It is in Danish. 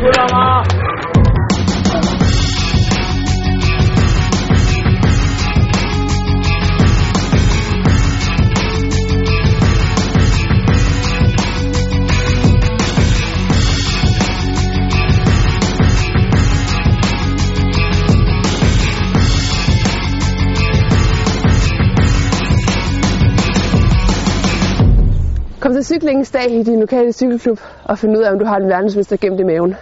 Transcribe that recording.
知道吗？Kom til cyklingens dag i din lokale cykelklub og find ud af, om du har en verdensmester gemt i maven.